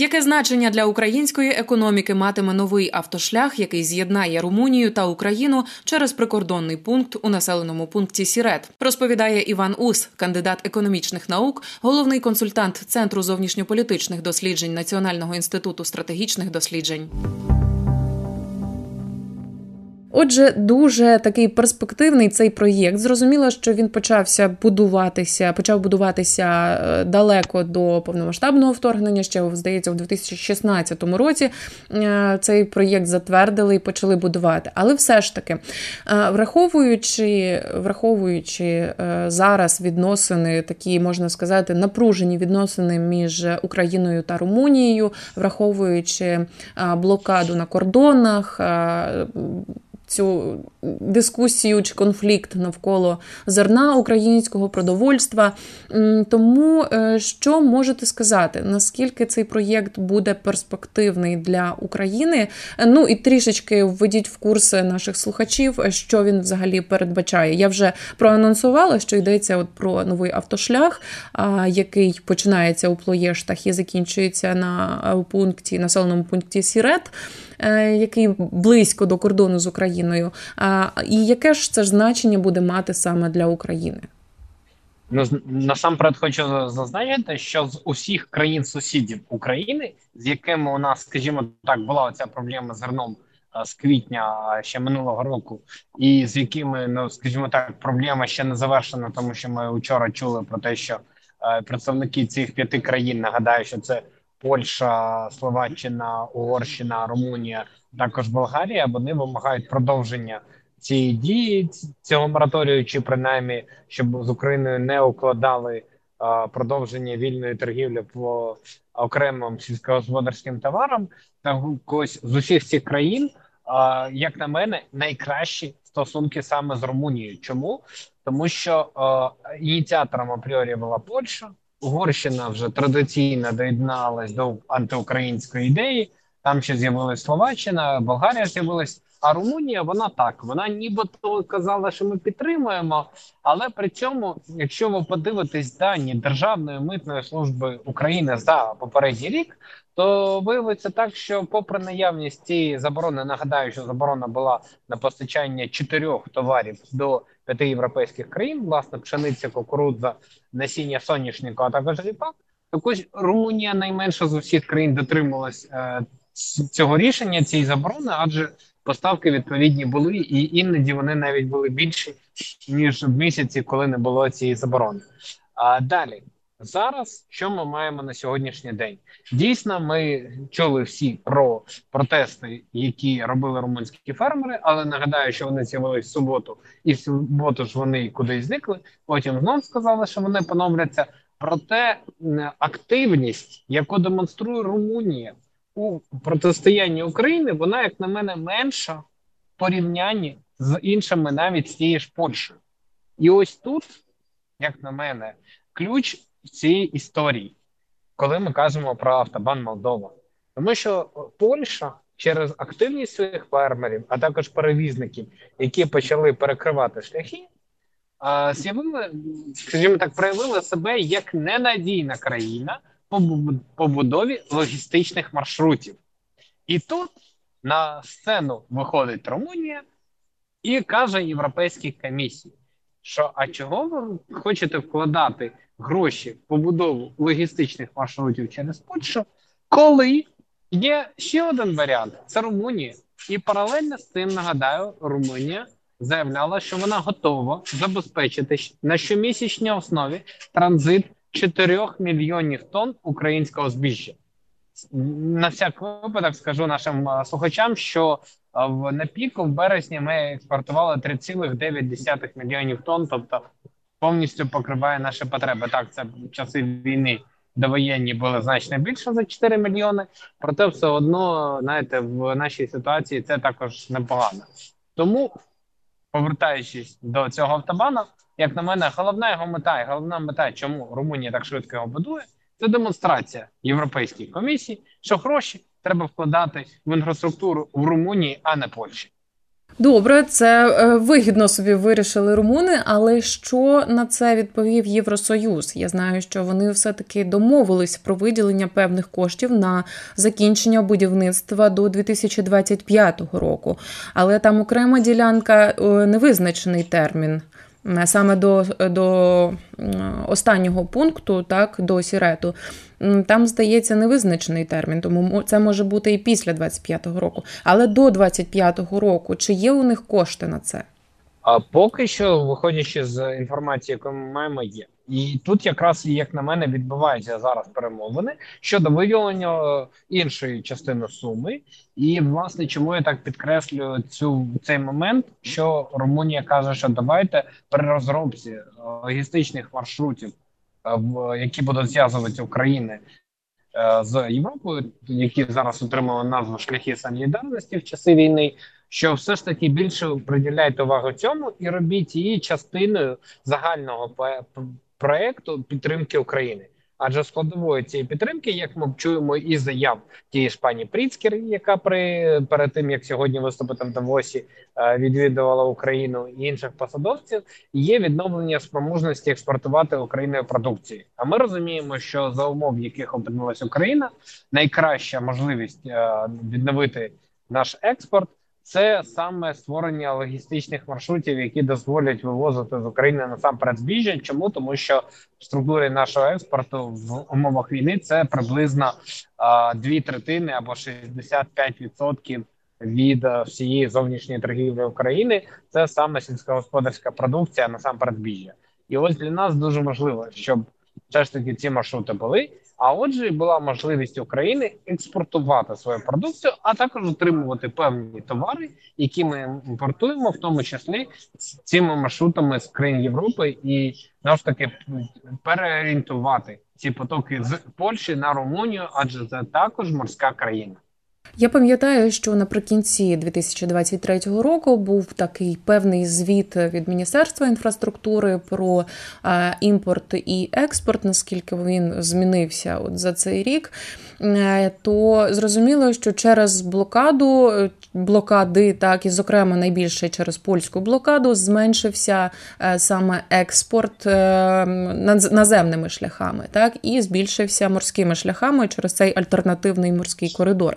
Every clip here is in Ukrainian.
Яке значення для української економіки матиме новий автошлях, який з'єднає Румунію та Україну через прикордонний пункт у населеному пункті Сірет, розповідає Іван Ус, кандидат економічних наук, головний консультант Центру зовнішньополітичних досліджень Національного інституту стратегічних досліджень. Отже, дуже такий перспективний цей проєкт. Зрозуміло, що він почався будуватися, почав будуватися е, далеко до повномасштабного вторгнення. Ще здається, у 2016 році е, цей проєкт затвердили і почали будувати. Але все ж таки, е, враховуючи, враховуючи зараз відносини, такі можна сказати, напружені відносини між Україною та Румунією, враховуючи блокаду на кордонах цю дискусію чи конфлікт навколо зерна українського продовольства. Тому е, що можете сказати, наскільки цей проєкт буде перспективний для України? Ну і трішечки введіть в курс наших слухачів, що він взагалі передбачає. Я вже проанонсувала, що йдеться от про новий автошлях, який починається у Плоєштах і закінчується на пункті населеному пункті Сірет. Е, який близько до кордону з Україною. І яке ж це ж значення буде мати саме для України? Ну насамперед хочу зазначити, що з усіх країн-сусідів України, з якими у нас, скажімо так, була оця проблема з зерном з квітня ще минулого року, і з якими ну скажімо так, проблема ще не завершена, тому що ми вчора чули про те, що е, представники цих п'яти країн нагадаю, що це Польща, Словаччина, Угорщина, Румунія, також Болгарія. Вони вимагають продовження цієї дії цього мораторію, чи принаймні, щоб з Україною не укладали продовження вільної торгівлі по окремим сільськогосподарським товарам. Та ось з усіх цих країн, як на мене, найкращі стосунки саме з Румунією. Чому тому, що ініціатором апріорі була Польща. Угорщина вже традиційно доєдналась до антиукраїнської ідеї. Там ще з'явилась Словаччина, Болгарія з'явилась. А Румунія вона так. Вона нібито казала, що ми підтримуємо, але при цьому, якщо ви подивитесь дані Державної митної служби України за попередній рік, то виявиться так, що, попри наявність цієї заборони, нагадаю, що заборона була на постачання чотирьох товарів до п'яти європейських країн, власне, пшениця, кукурудза, насіння соняшника, а також ріпак. Так ось Румунія найменше з усіх країн дотрималась е, цього рішення, цієї заборони, адже поставки відповідні були, і іноді вони навіть були більші ніж в місяці, коли не було цієї заборони. А далі Зараз що ми маємо на сьогоднішній день? Дійсно, ми чули всі про протести, які робили румунські фермери, але нагадаю, що вони з'явились в суботу, і в суботу ж вони кудись зникли. Потім знов сказали, що вони поновляться. Проте активність, яку демонструє Румунія у протистоянні України, вона, як на мене, менша в порівнянні з іншими, навіть з тієї ж Польщею. І ось тут, як на мене, ключ цій історії, коли ми кажемо про автобан Молдова, тому що Польща через активність своїх фермерів, а також перевізників, які почали перекривати шляхи, з'явили, скажімо так, проявила себе як ненадійна країна побудові логістичних маршрутів. І тут на сцену виходить Румунія і каже Європейській комісії, що а чого ви хочете вкладати гроші в побудову логістичних маршрутів через Польщу, коли є ще один варіант це Румунія. І паралельно з тим нагадаю, Румунія заявляла, що вона готова забезпечити на щомісячній основі транзит 4 мільйонів тонн українського збіжжя. На всяк випадок скажу нашим слухачам, що в на піку в березні ми експортували 3,9 мільйонів тонн, тобто повністю покриває наші потреби. Так, це часи війни довоєнні були значно більше за 4 мільйони. Проте, все одно, знаєте, в нашій ситуації це також непогано. Тому, повертаючись до цього автобану, як на мене, головна його мета і головна мета, чому Румунія так швидко його будує, це демонстрація Європейській комісії, що гроші треба вкладати в інфраструктуру в Румунії, а не Польщі. Добре, це е, вигідно собі вирішили румуни, але що на це відповів Євросоюз? Я знаю, що вони все-таки домовились про виділення певних коштів на закінчення будівництва до 2025 року, але там окрема ділянка е, невизначений термін. Е, саме до до останнього пункту, так, до Сірету, там здається невизначений термін, тому це може бути і після 25-го року. Але до 25-го року чи є у них кошти на це? А поки що, виходячи з інформації, яку ми маємо, є. І тут якраз як на мене відбуваються зараз перемовини щодо виділення е, іншої частини суми, і власне чому я так підкреслюю цю цей момент, що Румунія каже, що давайте при розробці е, логістичних маршрутів, е, які будуть зв'язувати України з Європою, які зараз отримали назву шляхи солідарності в часи війни що все ж таки більше приділяйте увагу цьому і робіть її частиною загального проекту підтримки України. Адже складовою цієї підтримки, як ми чуємо, і заяв тієї ж пані Пріцкер, яка при перед тим як сьогодні виступити в Давосі, е, відвідувала Україну і інших посадовців, є відновлення спроможності експортувати Україною продукції. А ми розуміємо, що за умов, яких опинилась Україна, найкраща можливість е, відновити наш експорт це саме створення логістичних маршрутів, які дозволять вивозити з України насамперед збіжжя. Чому тому, що в структурі нашого експорту в умовах війни це приблизно а, дві третини або 65% від всієї зовнішньої торгівлі України. Це саме сільськогосподарська продукція, насамперед збіжжя. І ось для нас дуже важливо, щоб все ж таки ці маршрути були. А отже, була можливість України експортувати свою продукцію, а також отримувати певні товари, які ми імпортуємо, в тому числі з цими маршрутами з країн Європи, і ж таки переорієнтувати ці потоки з Польщі на Румунію, адже це також морська країна. Я пам'ятаю, що наприкінці 2023 року був такий певний звіт від Міністерства інфраструктури про е, імпорт і експорт, наскільки він змінився от за цей рік. Е, то зрозуміло, що через блокаду блокади, так і зокрема найбільше через польську блокаду, зменшився е, саме експорт наземними шляхами, так і збільшився морськими шляхами через цей альтернативний морський коридор.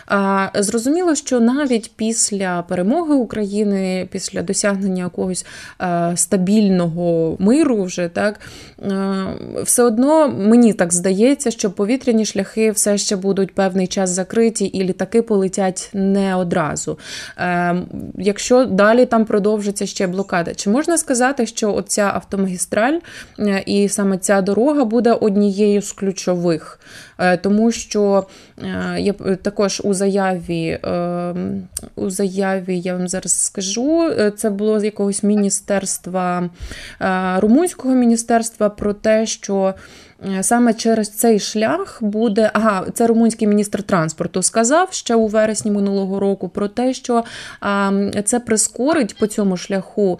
Зрозуміло, що навіть після перемоги України, після досягнення якогось стабільного миру, вже так все одно мені так здається, що повітряні шляхи все ще будуть певний час закриті, і літаки полетять не одразу. Якщо далі там продовжиться ще блокада, чи можна сказати, що оця автомагістраль і саме ця дорога буде однією з ключових? Тому що я також у заяві, ем, у заяві, я вам зараз скажу, е, це було з якогось міністерства, е, румунського міністерства про те, що. Е, саме через цей шлях буде. Ага, це румунський міністр транспорту сказав ще у вересні минулого року про те, що це прискорить по цьому шляху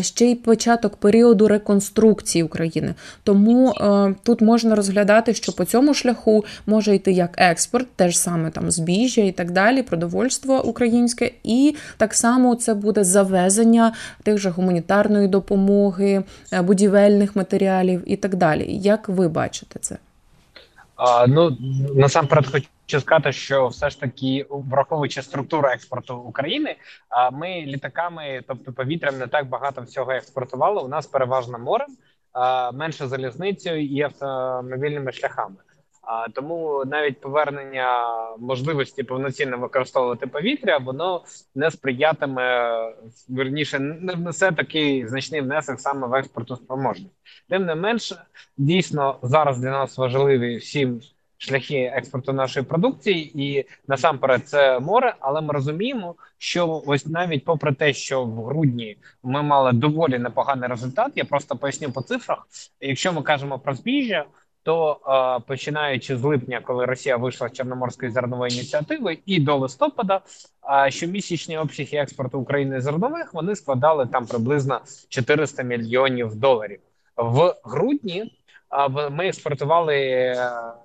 ще й початок періоду реконструкції України. Тому е, тут можна розглядати, що по цьому шляху може йти як експорт, теж саме там збіжжя і так далі, продовольство українське, і так само це буде завезення тих же гуманітарної допомоги, е, будівельних матеріалів і так далі. Як ви бачите? Бачите це? А, Ну насамперед хочу сказати, що все ж таки, враховуючи структуру експорту України, а ми літаками, тобто повітрям, не так багато всього експортували. У нас переважно морем, а менше залізницею і автомобільними шляхами. А тому навіть повернення можливості повноцінно використовувати повітря, воно не сприятиме верніше, не внесе такий значний внесок саме в експорту спроможність. Тим не менше, дійсно зараз для нас важливі всі шляхи експорту нашої продукції, і насамперед це море. Але ми розуміємо, що ось навіть попри те, що в грудні ми мали доволі непоганий результат. Я просто поясню по цифрах. Якщо ми кажемо про збіжжя то е, починаючи з липня, коли Росія вийшла з Чорноморської зернової ініціативи, і до листопада, е, щомісячні обсяги експорту України зернових вони складали там приблизно 400 мільйонів доларів в грудні. ми експортували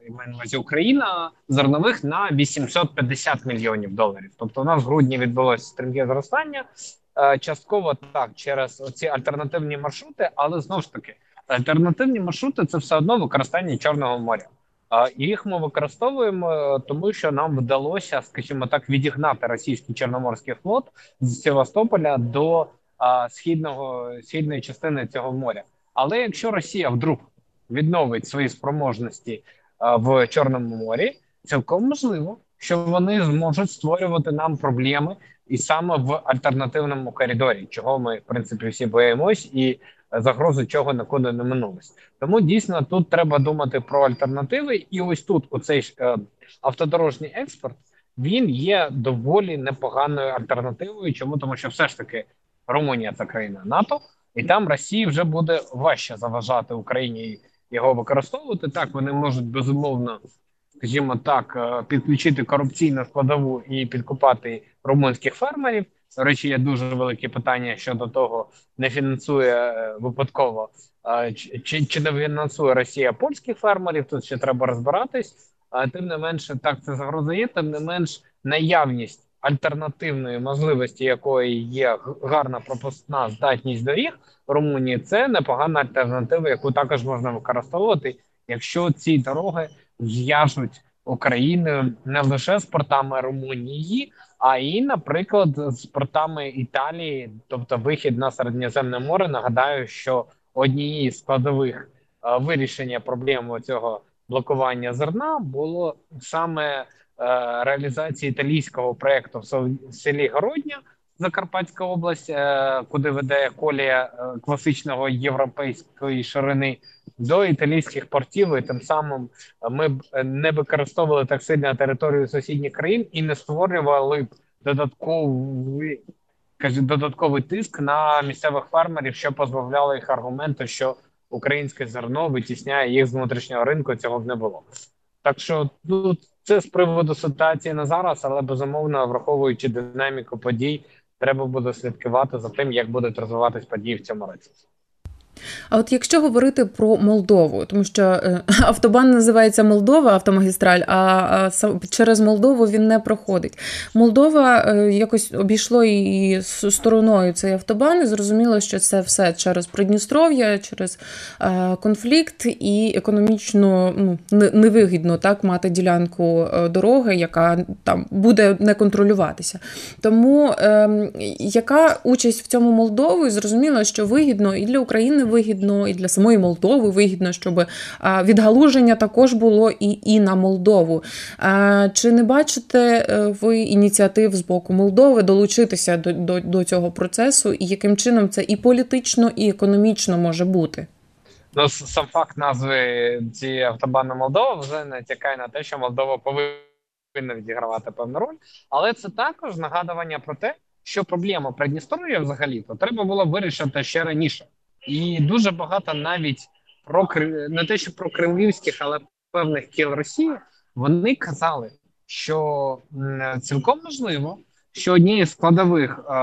на увазі Україна зернових на 850 мільйонів доларів. Тобто, у нас в грудні відбулося стрімке зростання. Частково так через ці альтернативні маршрути, але знову ж таки альтернативні маршрути це все одно використання Чорного моря. Їх ми використовуємо, тому що нам вдалося, скажімо так, відігнати російський чорноморський флот з Севастополя до східного східної частини цього моря. Але якщо Росія вдруг відновить свої спроможності в Чорному морі, цілком можливо, що вони зможуть створювати нам проблеми і саме в альтернативному коридорі, чого ми в принципі всі боїмось і загрози чого нікуди не минулось. Тому дійсно тут треба думати про альтернативи, і ось тут оцей е, автодорожній експорт він є доволі непоганою альтернативою. Чому тому, що все ж таки Румунія це країна НАТО, і там Росії вже буде важче заважати Україні його використовувати. Так вони можуть безумовно, скажімо так, е, підключити корупційну складову і підкупати румунських фермерів. До речі, є дуже велике питання щодо того, не фінансує е, випадково чи чи не фінансує Росія польських фермерів. Тут ще треба розбиратись. Тим не менше, так це загроза є. Тим не менш, наявність альтернативної можливості, якої є гарна пропускна здатність доріг Румунії, це непогана альтернатива, яку також можна використовувати, якщо ці дороги зв'яжуть Україною не лише з портами Румунії, а і, наприклад, з портами Італії, тобто вихід на Середньоземне море. Нагадаю, що однією з складових е, вирішення проблеми цього блокування зерна було саме е, реалізація італійського проекту в селі Городня. Закарпатська область, е, куди веде колія класичного європейської ширини до італійських портів, і тим самим ми б не використовували так сильно територію сусідніх країн і не створювали б додатковий каже, додатковий тиск на місцевих фермерів, що позбавляло їх аргументу, що українське зерно витісняє їх з внутрішнього ринку. Цього б не було. Так що ну, це з приводу ситуації на зараз, але безумовно, враховуючи динаміку подій, треба буде слідкувати за тим, як будуть розвиватись події в цьому році. А от якщо говорити про Молдову, тому що е, автобан називається Молдова, автомагістраль, а через Молдову він не проходить. Молдова е, якось обійшло і стороною цей автобан, і зрозуміло, що це все через Придністров'я, через е, конфлікт і економічно ну, невигідно так мати ділянку дороги, яка там буде не контролюватися. Тому ем, яка участь в цьому Молдові? Зрозуміло, що вигідно і для України вигідно, і для самої Молдови вигідно, щоб відгалуження також було і і на Молдову. Чи не бачите е, ви ініціатив з боку Молдови долучитися до, до, до цього процесу, і яким чином це і політично, і економічно може бути? Ну, сам факт назви цієї автобани Молдова вже натякає на те, що Молдова повинна відігравати певну роль, але це також нагадування про те, що проблема Придністров'я взагалі то треба було вирішити ще раніше. І дуже багато навіть про не те, що про кремлівських, але певних кіл Росії вони казали, що цілком можливо, що однією з складових е,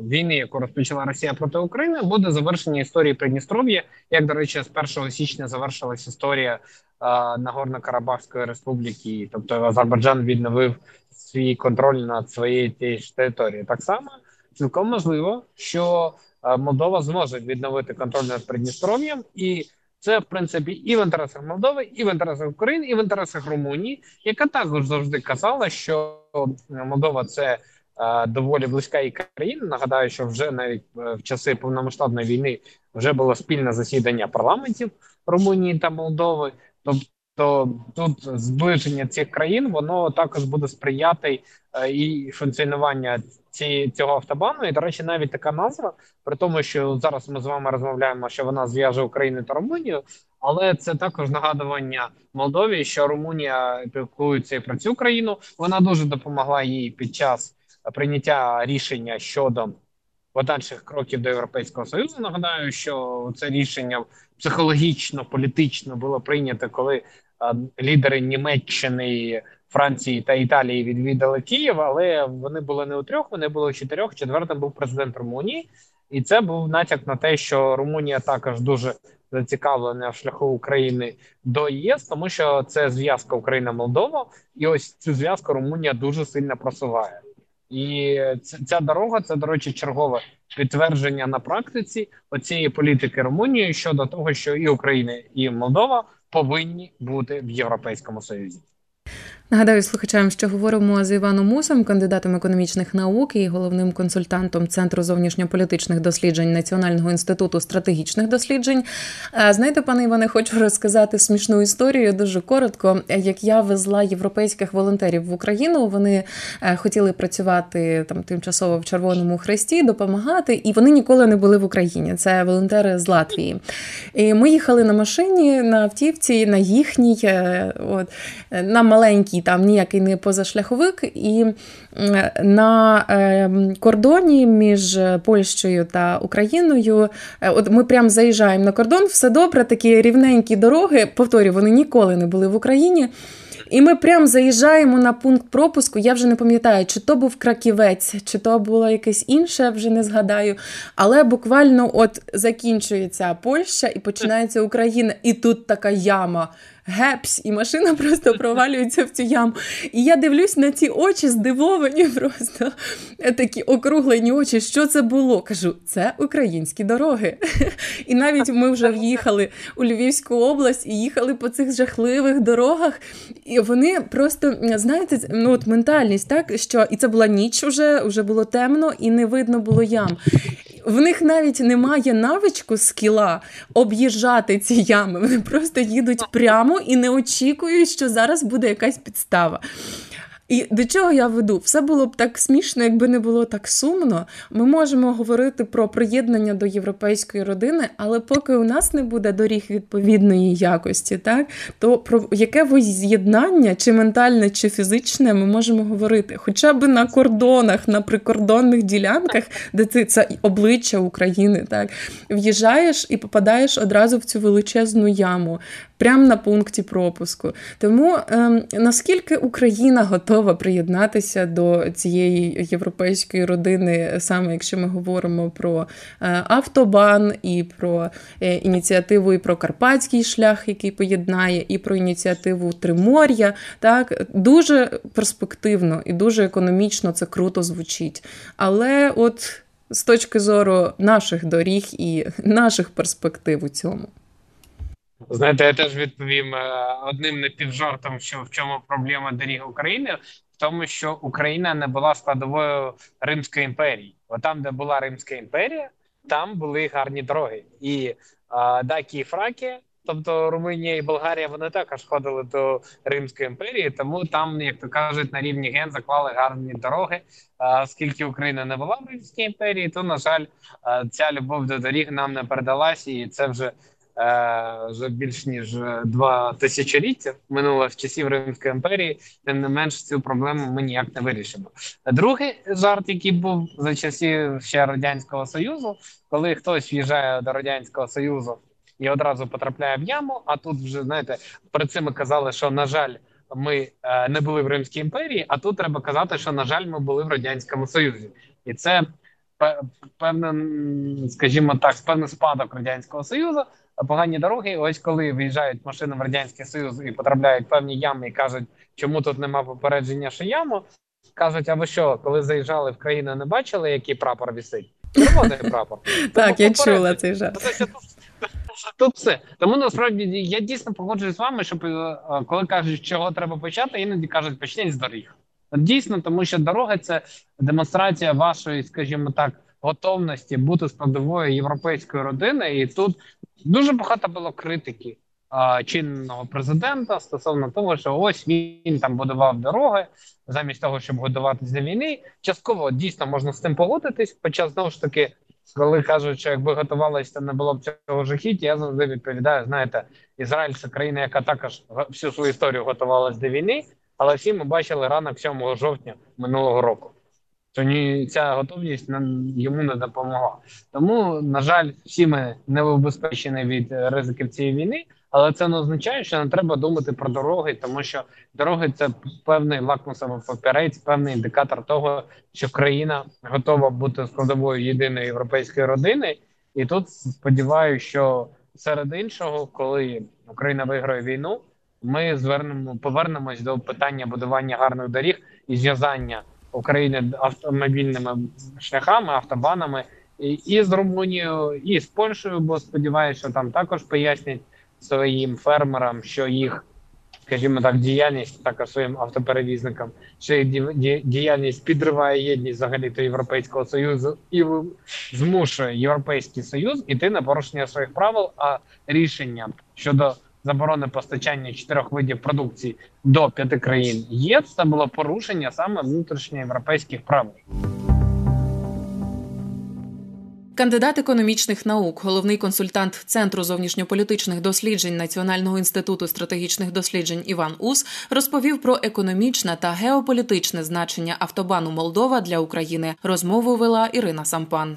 війни, яку розпочала Росія проти України, буде завершення історії Придністров'я. Як до речі, з 1 січня завершилась історія е, Нагорно-Карабахської республіки, тобто Азербайджан відновив свій контроль над своєю тією територією. Так само цілком можливо, що Молдова зможе відновити контроль над Придністров'ям, і це в принципі і в інтересах Молдови, і в інтересах України, і в інтересах Румунії, яка також завжди казала, що Молдова це е, доволі близька і країна. Нагадаю, що вже навіть е, в часи повномасштабної війни вже було спільне засідання парламентів Румунії та Молдови. Тобто тут зближення цих країн воно також буде сприяти і функціонування ці цього автобану. І до речі, навіть така назва, при тому, що зараз ми з вами розмовляємо, що вона зв'яже Україну та Румунію, але це також нагадування Молдові, що Румунія пілкується і про цю країну. Вона дуже допомогла їй під час прийняття рішення щодо подальших кроків до Європейського союзу. Нагадаю, що це рішення психологічно політично було прийнято, коли лідери Німеччини. Франції та Італії відвідали Київ, але вони були не у трьох, вони були у чотирьох. Четвертим був президент Румунії, і це був натяк на те, що Румунія також дуже зацікавлення в шляху України до ЄС, тому що це зв'язка Україна-Молдова, і ось цю зв'язку Румунія дуже сильно просуває. І ця дорога це до речі, чергове підтвердження на практиці оцієї політики Румунії щодо того, що і Україна, і Молдова повинні бути в Європейському Союзі. Нагадаю слухачам, що говоримо з Іваном Мусом, кандидатом економічних наук і головним консультантом Центру зовнішньополітичних досліджень Національного інституту стратегічних досліджень. Знаєте, пане Іване, хочу розказати смішну історію дуже коротко. Як я везла європейських волонтерів в Україну, вони е, хотіли працювати там тимчасово в Червоному Хресті, допомагати, і вони ніколи не були в Україні. Це волонтери з Латвії. І Ми їхали на машині на автівці, на їхній, е, от на маленькій там ніякий не позашляховик, і на ем, кордоні між Польщею та Україною, е, от ми прямо заїжджаємо на кордон, все добре, такі рівненькі дороги. Повторюю, вони ніколи не були в Україні. І ми прям заїжджаємо на пункт пропуску. Я вже не пам'ятаю, чи то був краківець, чи то було якесь інше, вже не згадаю. Але буквально от закінчується Польща і починається Україна, і тут така яма гепс, і машина просто провалюється в цю яму. І я дивлюсь на ці очі здивовані, просто такі округлені очі. Що це було? Кажу, це українські дороги. І навіть ми вже в'їхали у Львівську область і їхали по цих жахливих дорогах. І вони просто, знаєте, ну от ментальність, так що і це була ніч, вже, вже було темно і не видно було ям в них навіть немає навичку скіла об'їжджати ці ями. Вони просто їдуть прямо і не очікують, що зараз буде якась підстава. І до чого я веду? Все було б так смішно, якби не було так сумно. Ми можемо говорити про приєднання до європейської родини, але поки у нас не буде доріг відповідної якості, так то про яке воз'єднання, чи ментальне, чи фізичне, ми можемо говорити, хоча б на кордонах, на прикордонних ділянках, де ти це обличчя України, так в'їжджаєш і попадаєш одразу в цю величезну яму прямо на пункті пропуску. Тому ем, наскільки Україна готова приєднатися до цієї європейської родини, саме якщо ми говоримо про е, автобан і про е, ініціативу, і про карпатський шлях, який поєднає, і про ініціативу Тримор'я, так дуже перспективно і дуже економічно це круто звучить. Але от з точки зору наших доріг і наших перспектив у цьому. Знаєте, я теж відповім е, одним напівжартом, що в чому проблема доріг України, в тому, що Україна не була складовою Римської імперії. Бо там, де була Римська імперія, там були гарні дороги. І а, Дакі і Фраки, тобто Румунія і Болгарія, вони також ходили до Римської імперії, тому там, як то кажуть, на рівні ген заклали гарні дороги. Оскільки Україна не була в Римській імперії, то на жаль, ця любов до доріг нам не передалась, і це вже. Е, вже більш ніж два тисячоліття минуло з часів Римської імперії, тим не менш цю проблему ми ніяк не вирішимо. Другий жарт, який був за часів ще радянського союзу, коли хтось в'їжджає до радянського союзу і одразу потрапляє в яму. А тут вже знаєте, перед цим ми казали, що на жаль. Ми е, не були в Римській імперії, а тут треба казати, що на жаль, ми були в радянському союзі, і це певний, скажімо так, певний спадок радянського союзу погані дороги. Ось коли виїжджають машини в радянський союз і потрапляють певні ями, і кажуть, чому тут нема попередження, що яму кажуть, а ви що, коли заїжджали в країну, не бачили, який прапор вісить? Червоний прапор. Так, я чула цей жарт. Тут все тому насправді я дійсно погоджуюсь з вами, що е, коли кажуть, чого треба почати, іноді кажуть, почніть з доріг. Дійсно, тому що дорога це демонстрація вашої, скажімо так, готовності бути складовою європейської родини, і тут дуже багато було критики а, чинного президента стосовно того, що ось він там будував дороги замість того, щоб готуватися до війни. Частково дійсно можна з тим погодитись, хоча знову ж таки. Коли кажуть, що якби готувалися, то не було б цього жахіття, я завжди відповідаю: знаєте, Ізраїль це країна, яка також всю свою історію готувалась до війни, але всі ми бачили ранок 7 жовтня минулого року то ні ця готовність йому не допомогла. Тому, на жаль, всі ми не убезпечені від ризиків цієї війни, але це не означає, що не треба думати про дороги, тому що дороги це певний лакмусовий папірець, певний індикатор того, що країна готова бути складовою єдиної європейської родини. І тут сподіваюся, що серед іншого, коли Україна виграє війну, ми звернемо повернемось до питання будування гарних доріг і зв'язання України автомобільними шляхами, автобанами і, і з Румунією, і з Польщею, бо сподіваюся, що там також пояснять своїм фермерам, що їх, скажімо так, діяльність також своїм автоперевізникам, що їх діяльність підриває єдність взагалі до Європейського союзу і змушує європейський союз іти на порушення своїх правил. А рішення щодо заборони постачання чотирьох видів продукції до п'яти країн ЄС це було порушення саме внутрішньоєвропейських правил. Кандидат економічних наук, головний консультант Центру зовнішньополітичних досліджень Національного інституту стратегічних досліджень Іван Ус розповів про економічне та геополітичне значення автобану Молдова для України. Розмову вела Ірина Сампан.